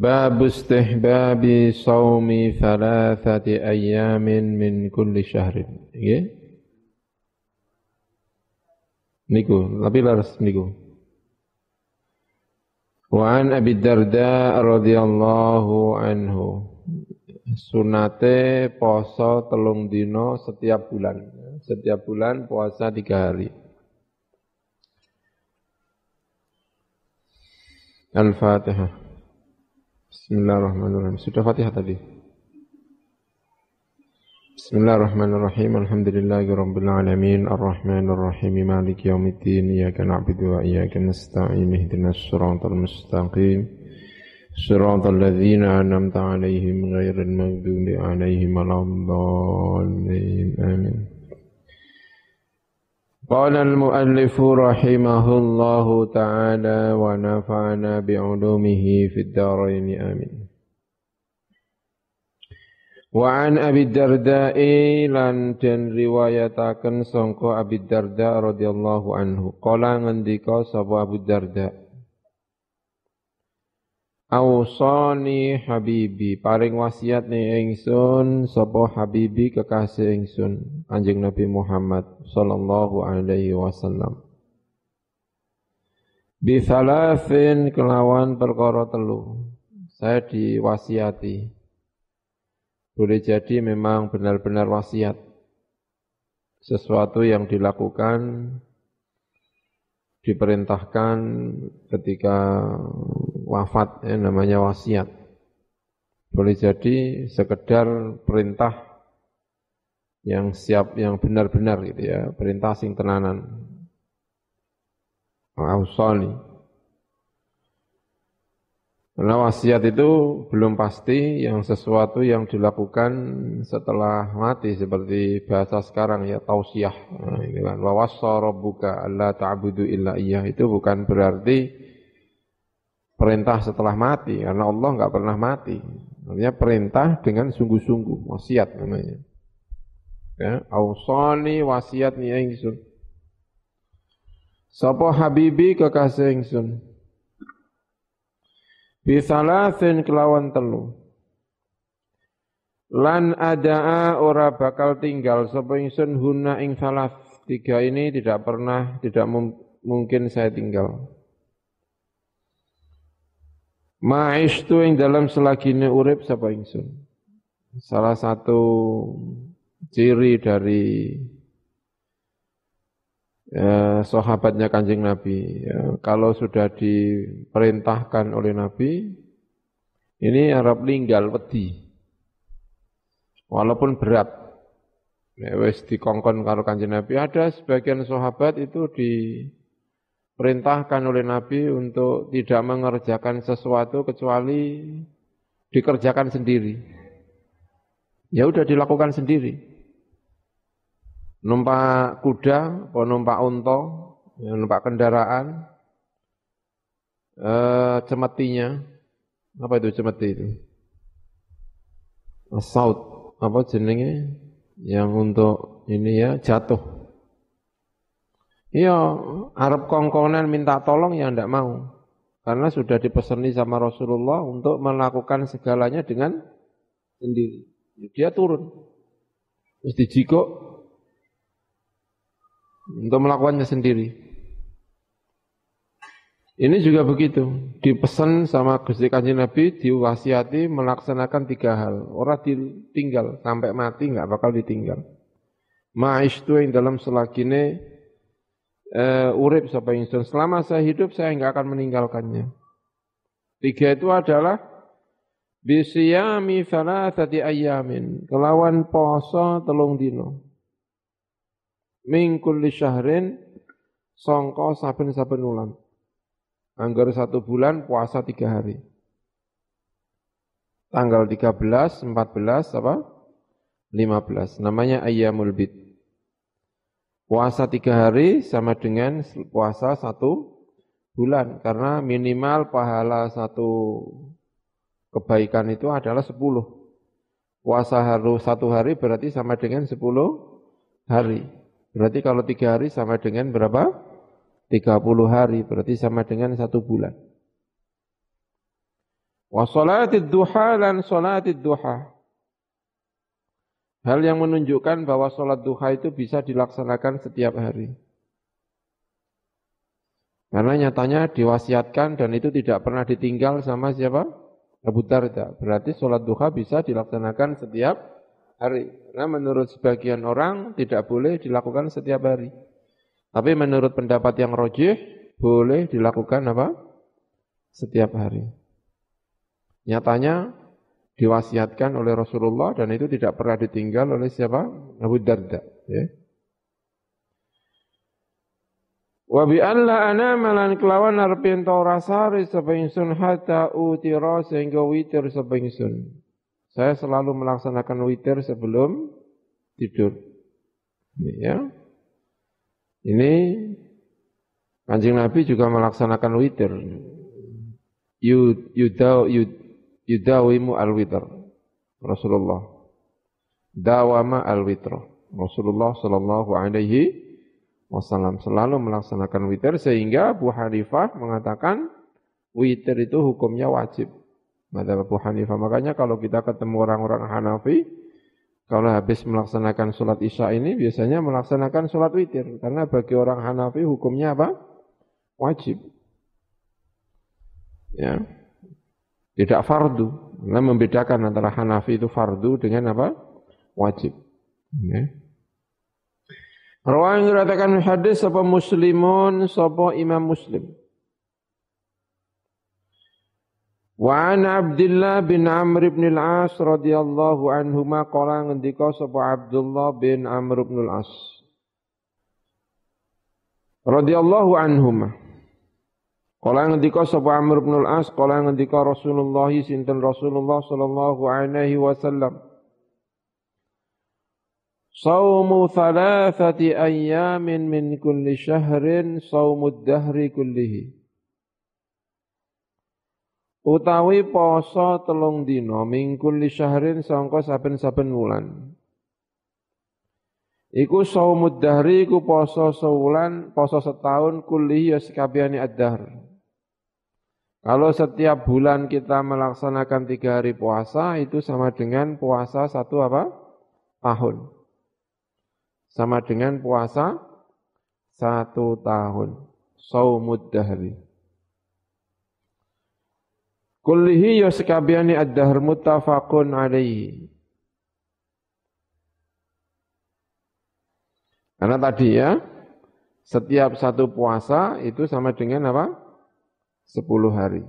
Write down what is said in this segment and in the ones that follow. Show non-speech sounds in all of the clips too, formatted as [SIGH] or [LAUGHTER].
باب استحباب صوم ثلاثة أيام من كل شهر ya niku tapi laras niku Wa an Abi Darda radhiyallahu anhu sunate poso telung dino setiap bulan setiap bulan puasa tiga hari Al-Fatihah Bismillahirrahmanirrahim. Sudah Fatihah tadi? Bismillahirrahmanirrahim. Alhamdulillahirabbil alamin. Arrahmanirrahim. Maliki yaumiddin. Iyyaka na'budu wa iyyaka nasta'in. Ihdinas shiratal mustaqim. صراط الذين أنعمت عليهم غير المغضوب عليهم ولا الضالين آمين قال المؤلف رحمه الله تعالى ونفعنا بعلومه في الدارين آمين وعن أبي الدرداء لن تن روايتاكن سنكو أبي الدرداء رضي الله عنه قال عندك سبو أبو الدرداء Ausani habibi paring wasiat ni ingsun sapa habibi kekasih ingsun Kanjeng Nabi Muhammad sallallahu alaihi wasallam. Bi thalathin kelawan perkara telu. Saya diwasiati. Boleh jadi memang benar-benar wasiat. Sesuatu yang dilakukan diperintahkan ketika wafat ya, namanya wasiat. Boleh jadi sekedar perintah yang siap yang benar-benar gitu ya, perintah sing tenanan. Karena wasiat itu belum pasti yang sesuatu yang dilakukan setelah mati seperti bahasa sekarang ya tausiah. Nah, ini kan wassa rabbuka alla ta'budu illa iyyah itu bukan berarti perintah setelah mati karena Allah enggak pernah mati. Artinya perintah dengan sungguh-sungguh wasiat namanya. Ya, ausani wasiat ni ingsun. Sapa habibi kekasih ingsun. Bisalasin kelawan telu. Lan adaa ora bakal tinggal sapa ingsun huna ing salah tiga ini tidak pernah tidak mungkin saya tinggal. Ma'istu ing dalam selagine urip sapa ingsun. Salah satu ciri dari ya, sahabatnya kanjeng Nabi. Ya, kalau sudah diperintahkan oleh Nabi, ini Arab linggal wedi. Walaupun berat. Ya, wis dikongkon karo kanjeng Nabi, ada sebagian sahabat itu diperintahkan oleh Nabi untuk tidak mengerjakan sesuatu kecuali dikerjakan sendiri. Ya udah dilakukan sendiri numpak kuda, atau numpak unta, ya, numpak kendaraan, eh, cemetinya, apa itu cemeti itu? Saut, apa jenenge? Yang untuk ini ya jatuh. Iya, Arab kongkonan minta tolong ya ndak mau. Karena sudah dipeseni sama Rasulullah untuk melakukan segalanya dengan sendiri. Dia turun. Terus dijikok, untuk melakukannya sendiri. Ini juga begitu, dipesan sama Gusti Kanjeng Nabi diwasiati melaksanakan tiga hal. Orang ditinggal sampai mati nggak bakal ditinggal. Ma'ish itu yang dalam selagine uh, urip sapa ingsun. Selama saya hidup saya nggak akan meninggalkannya. Tiga itu adalah bisiyami thalathati ayamin. Kelawan poso telung dino min kulli syahrin songko saben-saben ulan. Anggar satu bulan puasa tiga hari. Tanggal 13, 14, apa? 15. Namanya Ayyamul Bid. Puasa tiga hari sama dengan puasa satu bulan. Karena minimal pahala satu kebaikan itu adalah sepuluh. Puasa harus satu hari berarti sama dengan sepuluh hari. Berarti kalau tiga hari sama dengan berapa? 30 hari, berarti sama dengan satu bulan. Wa salatid duha lan salatid duha. Hal yang menunjukkan bahwa sholat duha itu bisa dilaksanakan setiap hari. Karena nyatanya diwasiatkan dan itu tidak pernah ditinggal sama siapa? Abu Darda. Berarti sholat duha bisa dilaksanakan setiap hari. Karena menurut sebagian orang tidak boleh dilakukan setiap hari. Tapi menurut pendapat yang rojih, boleh dilakukan apa? Setiap hari. Nyatanya diwasiatkan oleh Rasulullah dan itu tidak pernah ditinggal oleh siapa? Abu Darda. Ya. Wa bi alla ana malan kelawan arep ora sare sapa ingsun hatta utira sehingga witir sapa ingsun. Saya selalu melaksanakan witir sebelum tidur. Ini ya. Ini Kanjeng Nabi juga melaksanakan witir. Yudau yudawimu al-witr. Rasulullah. Dawama al-witr. Rasulullah sallallahu alaihi wasallam selalu melaksanakan witir sehingga Abu Hanifah mengatakan witir itu hukumnya wajib. Madzhab Abu Hanifah. Makanya kalau kita ketemu orang-orang Hanafi, kalau habis melaksanakan sholat isya ini biasanya melaksanakan sholat witir. Karena bagi orang Hanafi hukumnya apa? Wajib. Ya. Tidak fardu. Karena membedakan antara Hanafi itu fardu dengan apa? Wajib. Ya. Rawan ngiratakan hadis sapa muslimun sapa imam muslim. Wa an Abdullah bin Amr bin al-As radhiyallahu anhuma qala ngendika sapa Abdullah bin Amr bin al-As. Radhiyallahu anhuma. Qala ngendika sapa Amr bin al-As qala ngendika Rasulullah sinten Rasulullah sallallahu alaihi wasallam. Saumu thalathati ayyamin min kulli syahrin saumud dahri kullihi. Utawi poso telung dina min kulli syahrin sangka saben-saben wulan. Iku saumud dahri iku poso sewulan, poso setahun kullihi ya sekabehane ad-dahr. Kalau setiap bulan kita melaksanakan tiga hari puasa, itu sama dengan puasa satu apa? Tahun sama dengan puasa satu tahun. Saumud dahri. Kullihi sekabiani ad-dahr muttafaqun alaihi. Karena tadi ya, setiap satu puasa itu sama dengan apa? Sepuluh hari.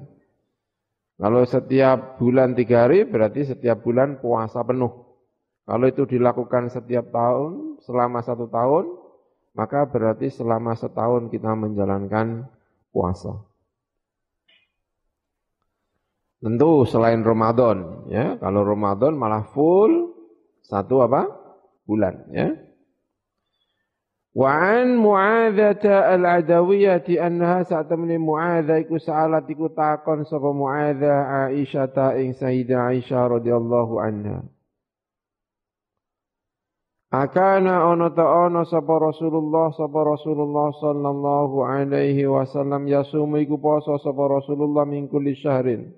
Kalau setiap bulan tiga hari, berarti setiap bulan puasa penuh. Kalau itu dilakukan setiap tahun, selama satu tahun, maka berarti selama setahun kita menjalankan puasa. Tentu selain Ramadan, ya. Kalau Ramadan malah full satu apa? Bulan, ya. Wa an Mu'adzah al-Adawiyah annaha saat temani Mu'adzah iku sa'alat iku takon sapa Mu'adzah Aisyah ta ing Sayyidah Aisyah radhiyallahu anha. Akana ono ta ono sapa Rasulullah sapa Rasulullah sallallahu alaihi wasallam yasumu iku poso sapa Rasulullah min kulli syahrin.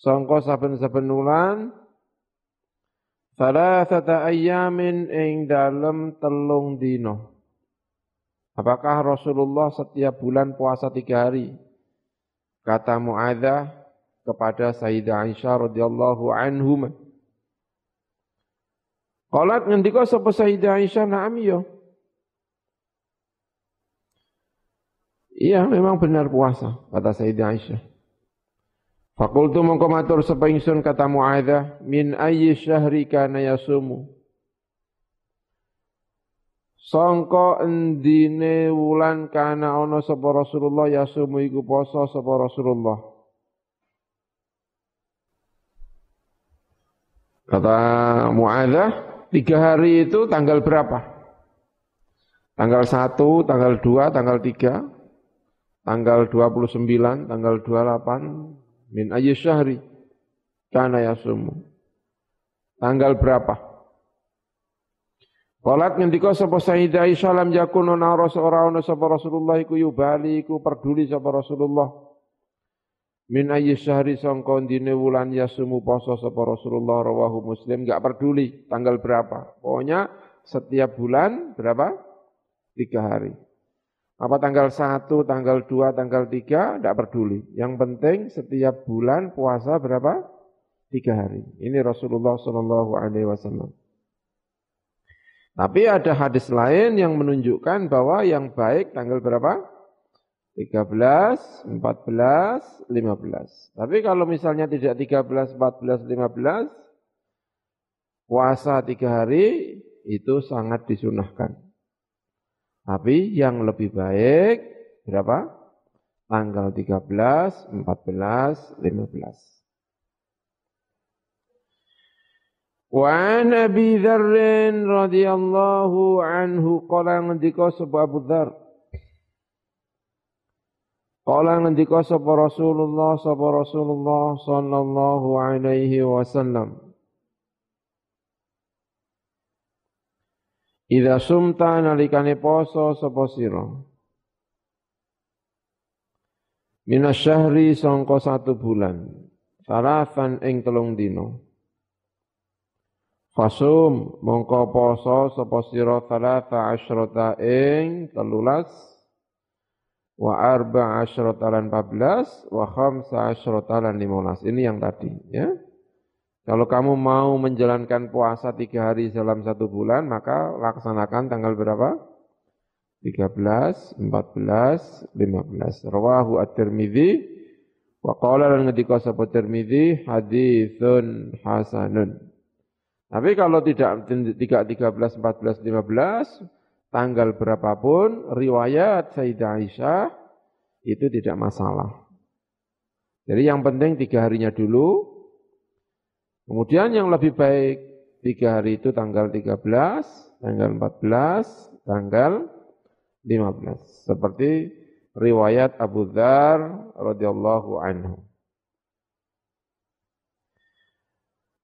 Sangka saben-saben wulan Thalathata ayyamin ing dalem telung dino. Apakah Rasulullah setiap bulan puasa tiga hari? Kata Mu'adzah kepada Sayyidah Aisyah radhiyallahu anhumah. Qalat ngendika sapa Sayyidah Aisyah na'am ya. Iya, memang benar puasa, kata Sayyidah Aisyah. Fakultu mongko matur sapa ingsun kata Muadzah, min ayyi syahri kana yasumu. Sangka endine wulan kana ana sapa Rasulullah yasumu iku poso sapa Rasulullah. Kata Muadzah, tiga hari itu tanggal berapa? Tanggal 1, tanggal 2, tanggal 3, tanggal 29, tanggal 28, min ayyi syahri, kana yasumu. Tanggal berapa? Qalat ngendika sapa Sayyidah Aisyah lam yakun ana ora ana sapa Rasulullah iku yubali iku peduli sapa Rasulullah. Min ayyi syahri sangka dine wulan yasumu poso sapa Rasulullah rawahu Muslim enggak peduli tanggal berapa. Pokoknya setiap bulan berapa? Tiga hari. Apa tanggal satu, tanggal dua, tanggal tiga, tidak peduli. Yang penting setiap bulan puasa berapa? Tiga hari. Ini Rasulullah Shallallahu Alaihi Wasallam. Tapi ada hadis lain yang menunjukkan bahwa yang baik tanggal berapa? 13, 14, 15. Tapi kalau misalnya tidak 13, 14, 15, puasa tiga hari itu sangat disunahkan. Tapi yang lebih baik berapa? Tanggal 13, 14, 15. وعن أبي ذر رضي الله عنه قال ngendika sapa Abu Dzar Kala ngendika sapa Rasulullah sapa Rasulullah sallallahu alaihi wasallam Idza sumta nalikane poso sapa sira? Minasyahri sangka satu bulan Salafan ing telung dino Fasum mongko poso sapa sira salasa asyrata ing telulas wa arba asyratalan 14 wa khamsa asyratalan 15 ini yang tadi ya kalau kamu mau menjalankan puasa tiga hari dalam satu bulan maka laksanakan tanggal berapa? 13 14 15 rawahu at-tirmidzi. Wa qala lan ngendika sapa tirmidzi haditsun hasanun. Tapi kalau tidak tidak 13 14 15 tanggal berapapun, riwayat Sayyidah Aisyah itu tidak masalah. Jadi yang penting tiga harinya dulu, kemudian yang lebih baik tiga hari itu tanggal 13, tanggal 14, tanggal 15. Seperti riwayat Abu Dhar radhiyallahu anhu.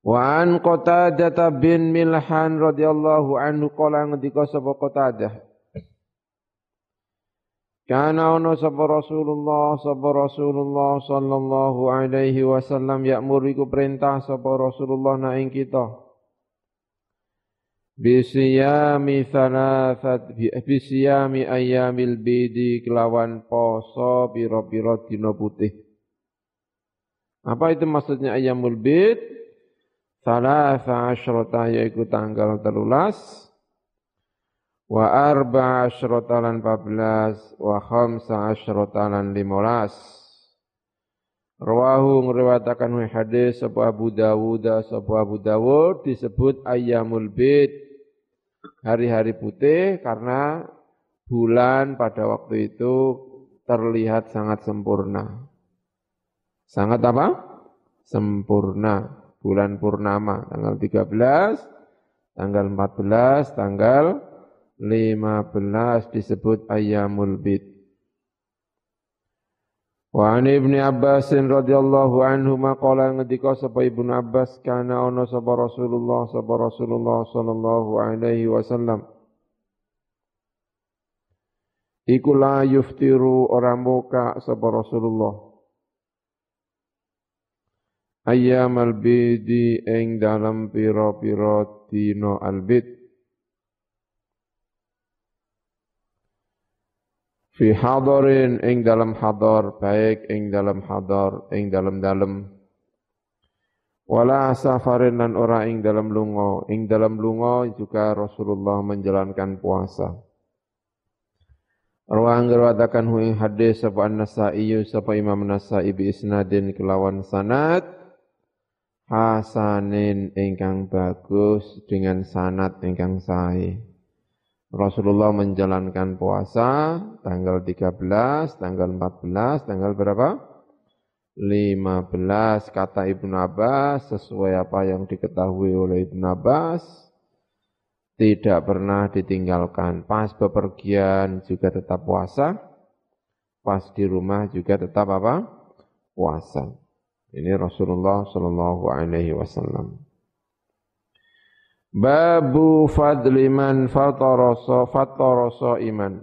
Wa an Qatadah bin Milhan radhiyallahu anhu qala ngendika sapa Qatadah Kana ono sapa Rasulullah sapa Rasulullah sallallahu alaihi wasallam ya'mur iku perintah sapa Rasulullah na ing kita Bisiyami thalathat bisiyami ayyamil bidi kelawan poso pira-pira dina putih. Apa itu maksudnya ayyamul bid? Salasa asyrota yaitu tanggal telulas wa arba asyrota lan 14 wa khamsa lan 15 Rawahu ngriwayataken wa hadis sapa Abu Dawud sapa Abu Dawud disebut ayyamul bid hari-hari putih karena bulan pada waktu itu terlihat sangat sempurna. Sangat apa? Sempurna bulan purnama tanggal 13, tanggal 14, tanggal 15 disebut ayyamul bid. Wa an Ibnu Abbas radhiyallahu anhu maqala ngendika sapa Ibnu Abbas kana ana sapa Rasulullah sapa Rasulullah sallallahu alaihi wasallam. Iku la yuftiru ora muka sapa Rasulullah. Ayyamal bidi ing dalam piro-piro dino albid fi hadarin ing dalam hadar baik ing dalam hadar ing dalam dalam wala safarin lan ora ing dalam lunga. Ing dalam lunga juga Rasulullah menjalankan puasa. Rawang ngrawatakan hu ing hadis sapa An-Nasa'i sapa Imam Nasa'i bi isnadin kelawan sanad hasanin ingkang bagus dengan sanat ingkang sae. Rasulullah menjalankan puasa tanggal 13, tanggal 14, tanggal berapa? 15 kata Ibnu Abbas sesuai apa yang diketahui oleh Ibnu Abbas tidak pernah ditinggalkan. Pas bepergian juga tetap puasa, pas di rumah juga tetap apa? Puasa. Ini Rasulullah Shallallahu Alaihi Wasallam. Babu fadli man fataraso iman.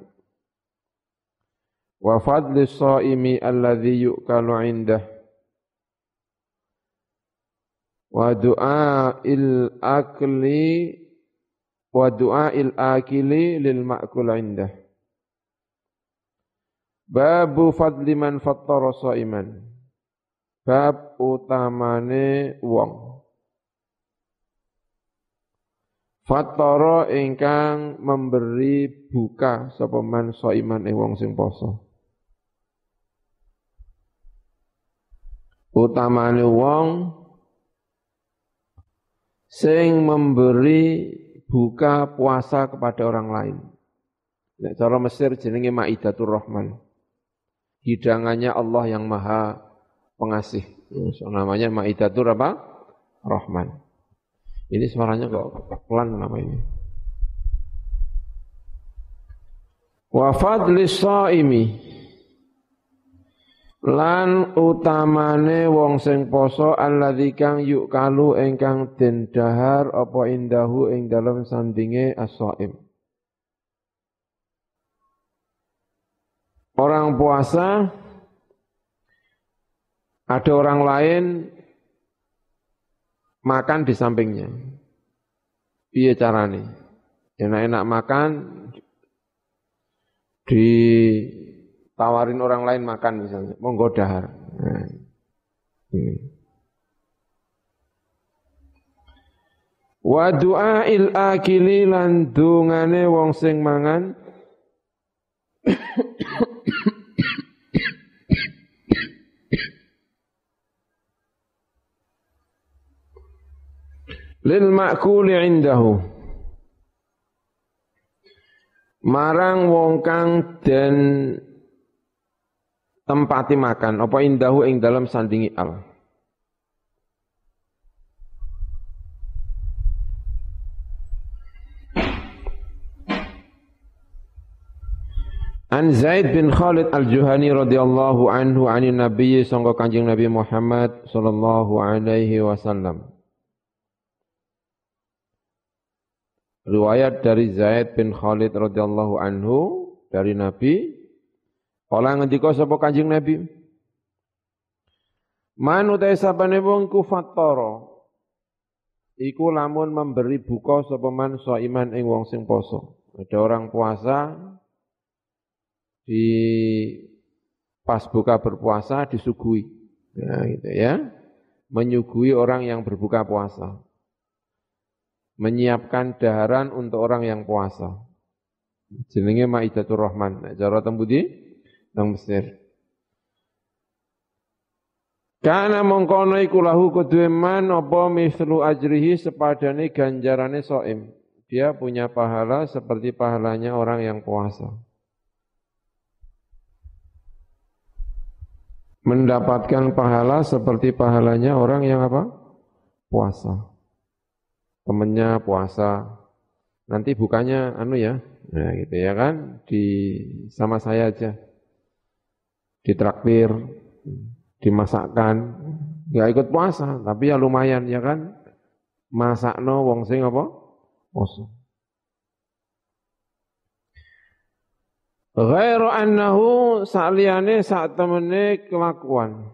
Wa fadli saimi alladhi yu'kalu indah. wa du'a il akli wa du'a il akili lil ma'kul indah. Babu fadli man fattara iman. Bab utamane wong. Fattara ingkang memberi buka sapa man iman ing wong sing poso. Utamane wong sing memberi buka puasa kepada orang lain. Nek cara Mesir jenenge Maidatur Rahman. Hidangannya Allah yang Maha Pengasih. So, namanya Maidatur apa? Rahman. Ini suaranya kok pelan nama ini. Wa fadli shaimi lan utamane wong sing poso alladzi kang yuk kalu ingkang den dahar apa indahu ing dalem sandinge as-shaim Orang puasa ada orang lain makan di sampingnya. Piye carane? Enak-enak makan di tawarin orang lain makan misalnya, monggo dahar. Nah. Wa akili lan dungane wong sing mangan lil ma'kuli indahu marang wong kang den tempati makan apa indahu ing dalam sandingi al An Zaid bin Khalid Al-Juhani radhiyallahu anhu anin Nabi sangka Kanjeng Nabi Muhammad sallallahu alaihi wasallam. Riwayat dari Zaid bin Khalid radhiyallahu anhu dari Nabi Kala ngendika sapa Kanjeng Nabi? Man utai sabane wong ku fattara. Iku lamun memberi buka sapa man iman ing wong sing poso. Ada orang puasa di pas buka berpuasa disuguhi. Nah, gitu ya. Menyuguhi orang yang berbuka puasa. Menyiapkan daharan untuk orang yang puasa. Jenenge Maidatur Rahman. Cara tembudi nang Mesir. Kana mongkono iku lahu kedue man apa mislu ajrihi sepadane ganjarane soim. Dia punya pahala seperti pahalanya orang yang puasa. Mendapatkan pahala seperti pahalanya orang yang apa? Puasa. Temennya puasa. Nanti bukannya anu ya, nah gitu ya kan, di sama saya aja ditraktir, dimasakkan, nggak ikut puasa, tapi ya lumayan ya kan, masakno wong sing apa? Poso. Ghairu annahu sa'liyane sak temene kelakuan.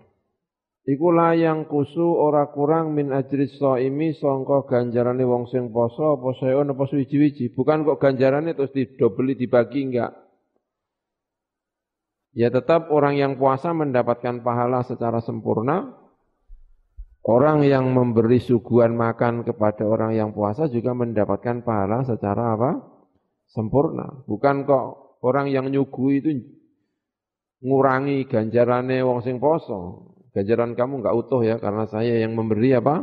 Iku yang kusu ora kurang min ajri shaimi sangka ganjarane wong sing poso apa sayon apa suwi-wiji. Bukan kok ganjarane terus didobeli dibagi enggak ya tetap orang yang puasa mendapatkan pahala secara sempurna. Orang yang memberi suguhan makan kepada orang yang puasa juga mendapatkan pahala secara apa? Sempurna. Bukan kok orang yang nyuguhi itu ngurangi ganjarannya wong sing poso. Ganjaran kamu enggak utuh ya karena saya yang memberi apa?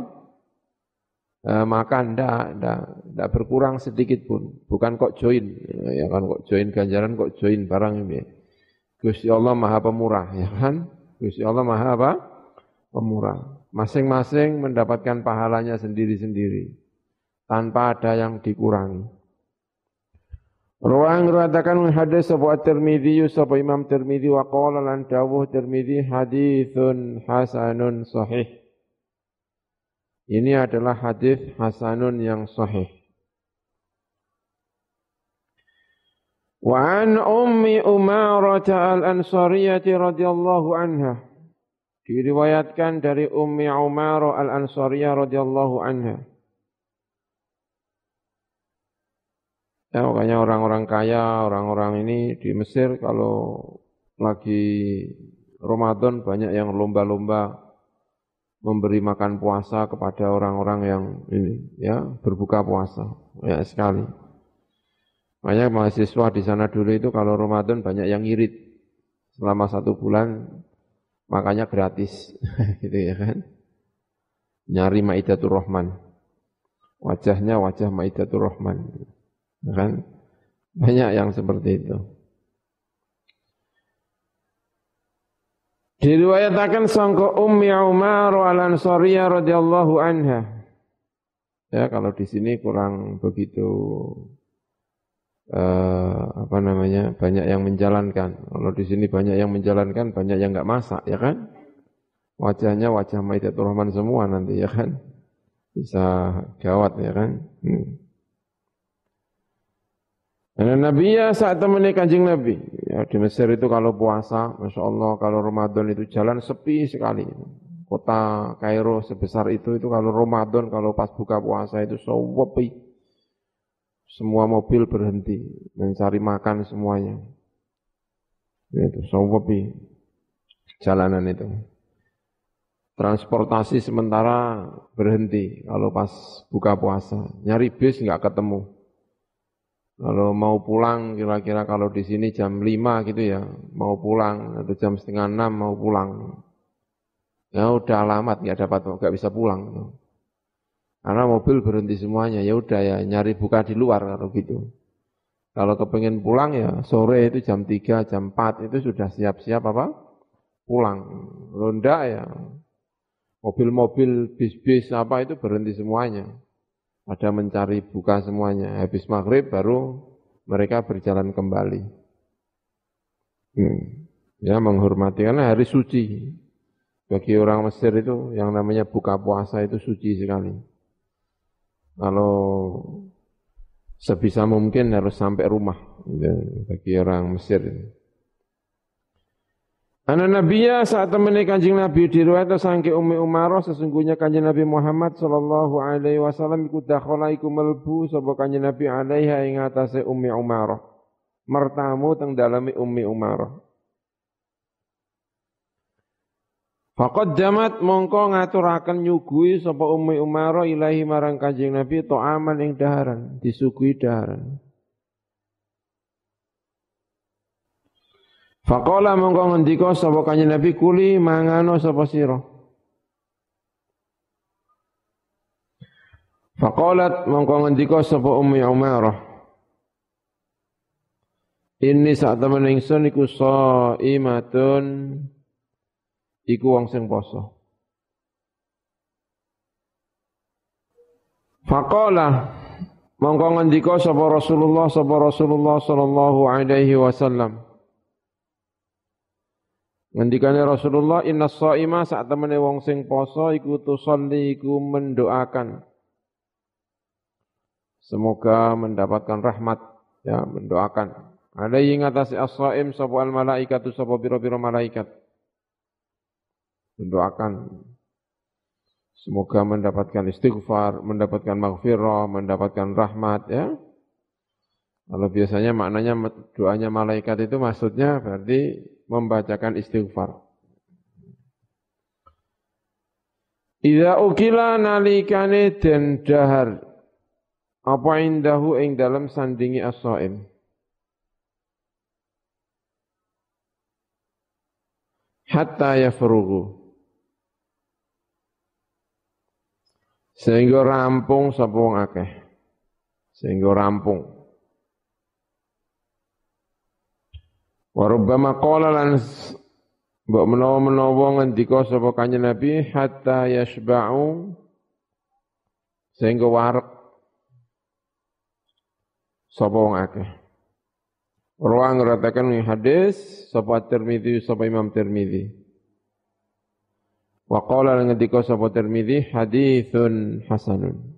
E, makan ndak ndak ndak berkurang sedikit pun. Bukan kok join ya kan kok join ganjaran kok join barang ini. Gusti Allah Maha Pemurah, ya kan? Gusti Allah Maha apa? Pemurah. Masing-masing mendapatkan pahalanya sendiri-sendiri tanpa ada yang dikurangi. Ruang ruatakan menghadir sebuah Tirmidhi sapa Imam Tirmidhi wa qala lan dawuh Tirmidhi hadithun hasanun sahih. Ini adalah hadis hasanun yang sahih. Wa an ummi Umarah al-Ansariyah radhiyallahu anha. Diriwayatkan dari Ummi Umarah al-Ansariyah radhiyallahu anha. Ya, makanya orang-orang kaya, orang-orang ini di Mesir kalau lagi Ramadan banyak yang lomba-lomba memberi makan puasa kepada orang-orang yang ini ya berbuka puasa ya sekali. Makanya mahasiswa di sana dulu itu kalau Ramadan banyak yang ngirit. Selama satu bulan makanya gratis [LAUGHS] gitu ya kan? Nyari Maidatul Rahman wajahnya wajah Maidatul Rahman kan banyak yang seperti itu Diriwayatakan sangka Ummi Umar al-Ansariyah radhiyallahu anha. Ya, kalau di sini kurang begitu eh, apa namanya banyak yang menjalankan. Kalau di sini banyak yang menjalankan, banyak yang nggak masak, ya kan? Wajahnya wajah Maidatul Rahman semua nanti, ya kan? Bisa gawat, ya kan? Hmm. Dan Nabi ya saat temennya kanjeng Nabi. Ya, di Mesir itu kalau puasa, Masya Allah, kalau Ramadan itu jalan sepi sekali. Kota Kairo sebesar itu, itu kalau Ramadan, kalau pas buka puasa itu sepi. Semua mobil berhenti mencari makan semuanya. Itu sawabi jalanan itu. Transportasi sementara berhenti kalau pas buka puasa. Nyari bis nggak ketemu. Kalau mau pulang kira-kira kalau di sini jam 5 gitu ya, mau pulang atau jam setengah 6 mau pulang. Ya udah alamat nggak dapat nggak bisa pulang. Karena mobil berhenti semuanya, ya udah ya nyari buka di luar kalau gitu. Kalau kepengen pulang ya sore itu jam 3, jam 4 itu sudah siap-siap apa? Pulang. Ronda ya mobil-mobil, bis-bis apa itu berhenti semuanya. Ada mencari buka semuanya. Habis maghrib baru mereka berjalan kembali. Hmm. Ya menghormati karena hari suci. Bagi orang Mesir itu yang namanya buka puasa itu suci sekali. Kalau sebisa mungkin harus sampai rumah ya, bagi orang Mesir. Anak Nabiya saat temani kanjeng Nabi di riwayat sangke Ummi Umarah sesungguhnya kanjeng Nabi Muhammad sallallahu alaihi wasallam ikut dakhala iku melbu sapa kanjeng Nabi alaiha ing atase Ummi Umarah. Mertamu teng dalami Ummi Umarah. jamat mongko ngaturaken nyugui sapa Ummi Umar ilahi marang Kanjeng Nabi aman ing daharan, disuguhi daharan. Faqala mongko ngendika sapa Kanjeng Nabi kuli mangano sapa sira. Faqalat mongko ngendika sapa Ummi Umarah Ini saat temen ingsun iku imatun iku wong sing poso. Faqala mongko ngendika sapa Rasulullah sapa Rasulullah sallallahu alaihi wasallam. Ngendikane Rasulullah inna shaima sak temene wong sing poso iku tusolli iku mendoakan. Semoga mendapatkan rahmat ya mendoakan. Ada yang ngatasi as-shaim sapa al malaikatu sapa biro-biro malaikat. Mendoakan. Semoga mendapatkan istighfar, mendapatkan maghfirah, mendapatkan rahmat ya. Kalau biasanya maknanya doanya malaikat itu maksudnya berarti membacakan istighfar. Idza ukila nalikane den dahar apa indahu ing dalam sandingi as-shaim. Hatta yafrugu Sehingga rampung sapa akeh. Sehingga rampung. Wa rubbama qala lan mbok menawa-menawa ngendika sapa kanjeng Nabi hatta yashba'u sehingga warek sapa wong akeh. Ruang ngratakan hadis sapa Tirmidzi sapa Imam Tirmidzi. Wa qala ngendika sapa Tirmizi haditsun hasanun.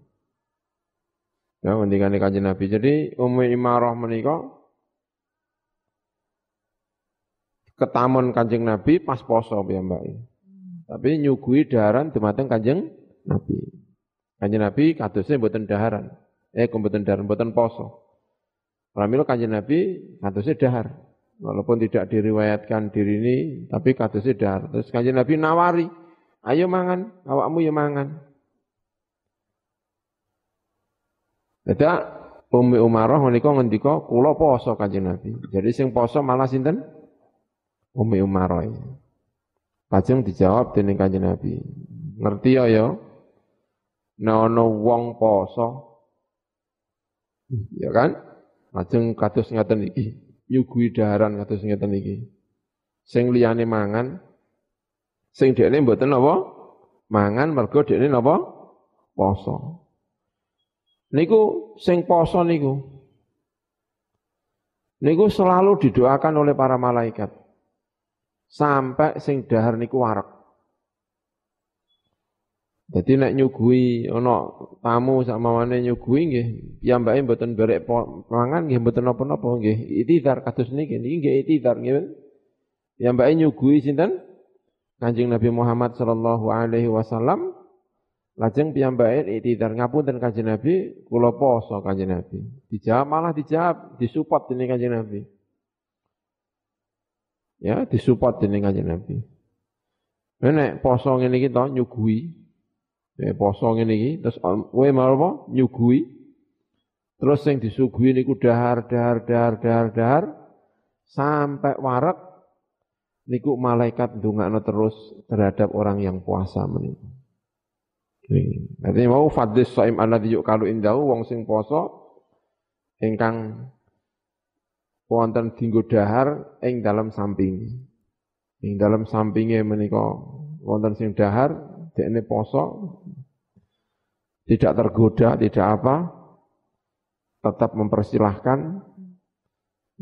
Ya ngendikane Kanjeng Nabi. Jadi Ummu Imarah menika ketamun Kanjeng Nabi pas poso piyambake. Tapi nyugui daharan dumateng Kanjeng Nabi. Kanjeng Nabi katusnya mboten daharan. Eh mboten daharan, mboten poso. Pramila Kanjeng Nabi katusnya dahar. Walaupun tidak diriwayatkan diri ini, tapi katusnya dahar. Terus Kanjeng Nabi nawari, ayo mangan, awakmu ya mangan. Dadak Umi Umarah menika ngendika kula poso Kanjeng Nabi. Jadi sing poso malah sinten? Umi Umarah. Lajeng dijawab dening Kanjeng Nabi. Ngerti ya ya? Nek ana wong poso ya kan? Lajeng kados ngaten iki, nyuguhi daharan kados ngaten iki. Sing liyane mangan, sing dekne mboten apa? Mangan mergo dekne napa? Poso. Niku sing poso niku. Niku selalu didoakan oleh para malaikat sampai sing dahar niku warak. Jadi nek nyugui ana tamu sama mana nyugui nggih piyambake mboten berek mangan nggih mboten napa-napa nggih itidar kados niki niki nggih itidar nggih. Piyambake nyugui sinten? Kanjeng Nabi Muhammad sallallahu alaihi wasallam lajeng piyambake itidar ngapunten Kanjeng Nabi kula poso Kanjeng Nabi. Dijawab malah dijawab disupport dening Kanjeng Nabi ya disupport dening Kanjeng Nabi. Nek poso ngene iki to nyugui. Nek poso ngene iki terus kowe mau? Nyugui. Terus sing disuguhi niku dahar dahar dahar dahar dahar sampai warak niku malaikat ndongakno terus terhadap orang yang puasa menika. Artinya mau fadlis saim alladzi yuqalu indahu wong sing poso ingkang wonten dinggo dahar ing dalam samping. Ing dalam sampinge menika wonten sing dahar dekne poso tidak tergoda, tidak apa, tetap mempersilahkan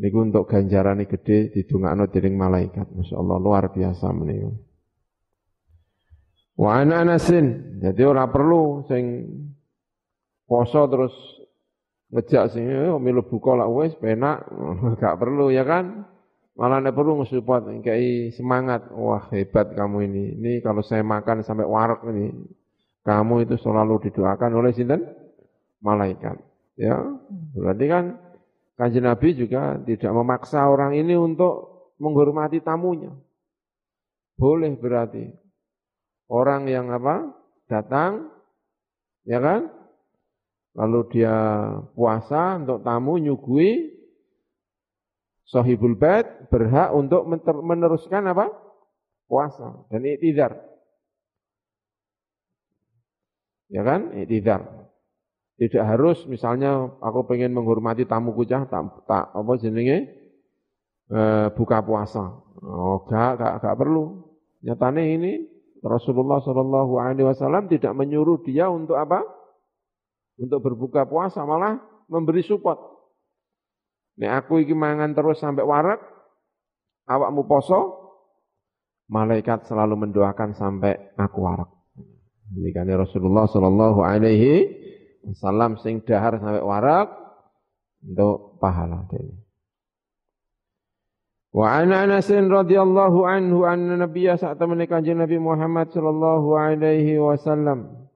niku untuk ganjaran gede didongakno dening malaikat. Masya Allah luar biasa menika. Wa ana anasin, jadi ora perlu sing poso terus ngejak sing yo milu buka lah wis penak. [LAUGHS] Gak perlu ya kan? Malah nek perlu ngesupport kayak semangat. Wah hebat kamu ini. Ini kalau saya makan sampai warak ini kamu itu selalu didoakan oleh sinten? Malaikat. Ya berarti kan kanjeng Nabi juga tidak memaksa orang ini untuk menghormati tamunya. Boleh berarti orang yang apa? Datang ya kan lalu dia puasa untuk tamu nyugui sahibul bait berhak untuk meneruskan apa? puasa dan iktidar. Ya kan? Iktidar. Tidak harus misalnya aku pengen menghormati tamu kucah tak, tak apa jenenge e, buka puasa. Oh, gak, gak, gak perlu. Nyatane ini Rasulullah Shallallahu Alaihi Wasallam tidak menyuruh dia untuk apa? Untuk berbuka puasa malah memberi support. Nek aku iki mangan terus sampai warak, awakmu poso, malaikat selalu mendoakan sampai aku warak. Ini kan Rasulullah Shallallahu Alaihi Wasallam sing dahar sampai warak untuk pahala ini. Wa ana Anas radhiyallahu anhu anna nabiyya saat menikah Nabi Muhammad sallallahu alaihi wasallam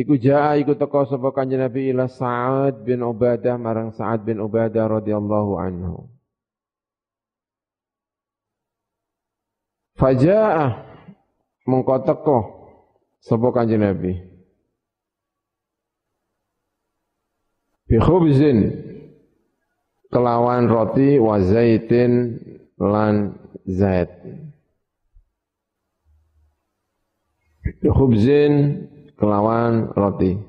Iku jaa iku teko sapa kanjeng Nabi ila Sa'ad bin Ubadah marang Sa'ad bin Ubadah radhiyallahu anhu. Fajaa mengko teko sapa kanjeng Nabi. Bi khubzin kelawan roti wa zaitin lan zait. Bi khubzin kelawan roti.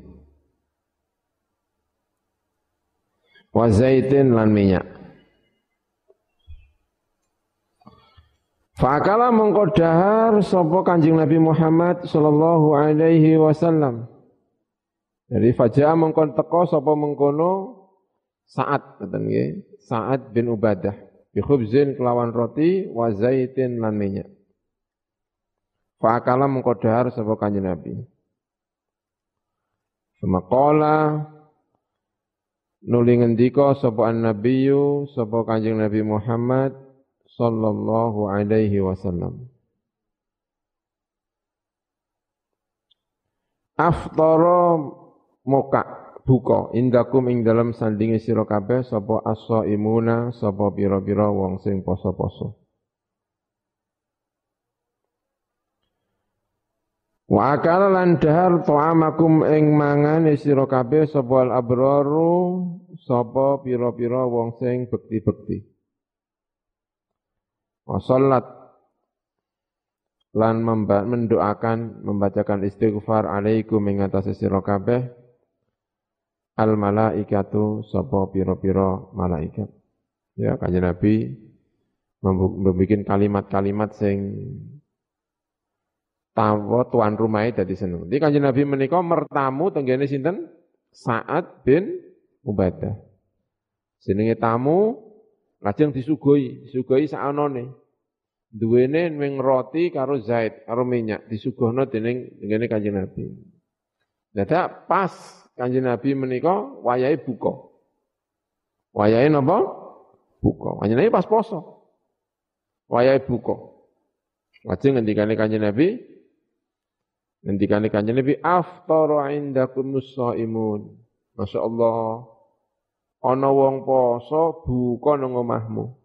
Wa zaitin lan minyak. Fakala mengko dahar sapa Kanjeng Nabi Muhammad sallallahu alaihi wasallam. Jadi fajar mengkon teko sapa mengkono saat Sa'ad bin Ubadah bi khubzin kelawan roti wa zaitin lan minyak. Fakala mengko dahar sapa Kanjeng Nabi. Semaqala nuli ngendika sapa nabiyyu sapa Kanjeng Nabi Muhammad sallallahu alaihi wasallam. Aftara moka buka indakum ing dalam sandingi sira kabeh sapa as-saimuna sapa pira-pira wong sing poso-poso. Wa akala lan dahar ta'amakum ing mangane sira kabeh sapa al-abraru sapa pira-pira wong sing bekti-bekti. Wa salat lan mendoakan membacakan istighfar alaikum ing atase sira kabeh al malaikatu sapa pira-pira malaikat. Ya kanjeng Nabi membuat kalimat-kalimat sing tawa tuan rumah dadi seneng. Di Kanjeng Nabi menika mertamu tenggene sinten? Sa'ad bin Ubadah. Jenenge tamu lajeng disuguhi, disuguhi saanone. Duwene ning roti karo zait, karo minyak disuguhno dening tenggene Kanjeng Nabi. Dadak pas Kanjeng Nabi menika wayahe buka. Wayahe napa? Buka. Kanjeng Nabi pas poso. Wayahe buka. Lajeng ngendikane Kanjeng Nabi, Ngendikane kanjeng Nabi aftaru indakumus shaimun. Masya Allah. Ana wong poso buka nang omahmu.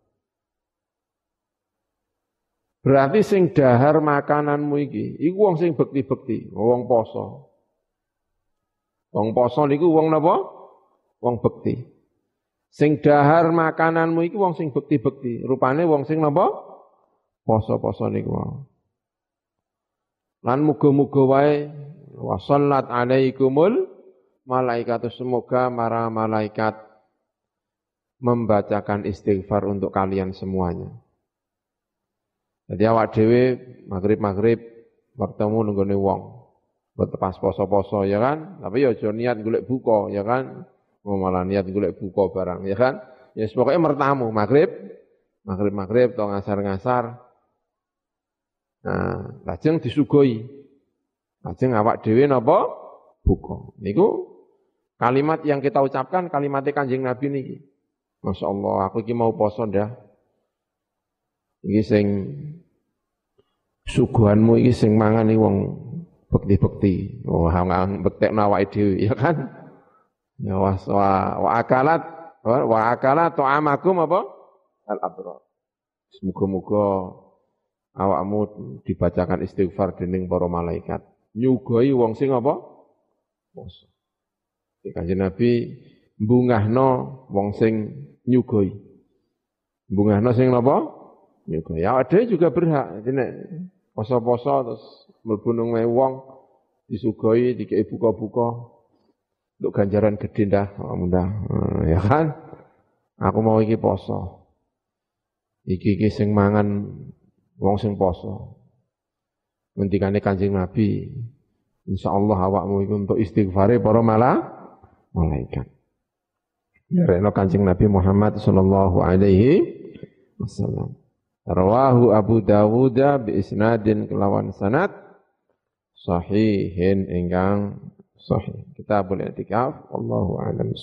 Berarti sing dahar makananmu iki, iku wong sing bekti-bekti, wong poso. Wong poso niku wong napa? Wong bekti. Sing dahar makananmu iki wong sing bekti-bekti, rupane wong sing napa? Poso-poso niku. Lan muga-muga wae wa sallat alaikumul malaikat semoga para malaikat membacakan istighfar untuk kalian semuanya. Jadi awak dhewe maghrib-maghrib bertemu nenggone wong. Pas poso-poso ya kan, tapi ya aja niat golek buka ya kan. Mau malah niat golek buka barang ya kan. Ya pokoknya mertamu maghrib, maghrib-maghrib atau ngasar-ngasar Nah, lajeng disugoi. Lajeng awak dhewe napa? Buka. Niku kalimat yang kita ucapkan kalimatnya Kanjeng Nabi niki. Masya Allah, aku iki mau poso dah. Iki sing suguhanmu iki sing mangan iki wong bekti-bekti. Oh, bektekno awake dhewe ya kan? Ya wa, wa akalat wa akalat ta'amakum apa? Al-abrar. Semoga-moga awakmu dibacakan istighfar dening para malaikat. Nyugoi wong sing apa? Poso. Kanjeng Nabi mbungahno wong sing nyugoi. Mbungahno sing napa? Nyugoi. Ya ada juga berhak. Nek poso-poso terus mlebu nang wong disugoi dikei buka-buka untuk ganjaran gede dah, mudah. Ya kan? Aku mau iki poso. Iki iki sing mangan wong sing poso. Ngendikane Kanjeng Nabi, insyaallah awakmu iku untuk istighfare para malah malaikat. Ya reno Kanjeng Nabi Muhammad sallallahu alaihi wasallam. Rawahu Abu Dawud bi isnadin kelawan sanad sahihin ingkang sahih. Kita boleh itikaf, Allahu a'lam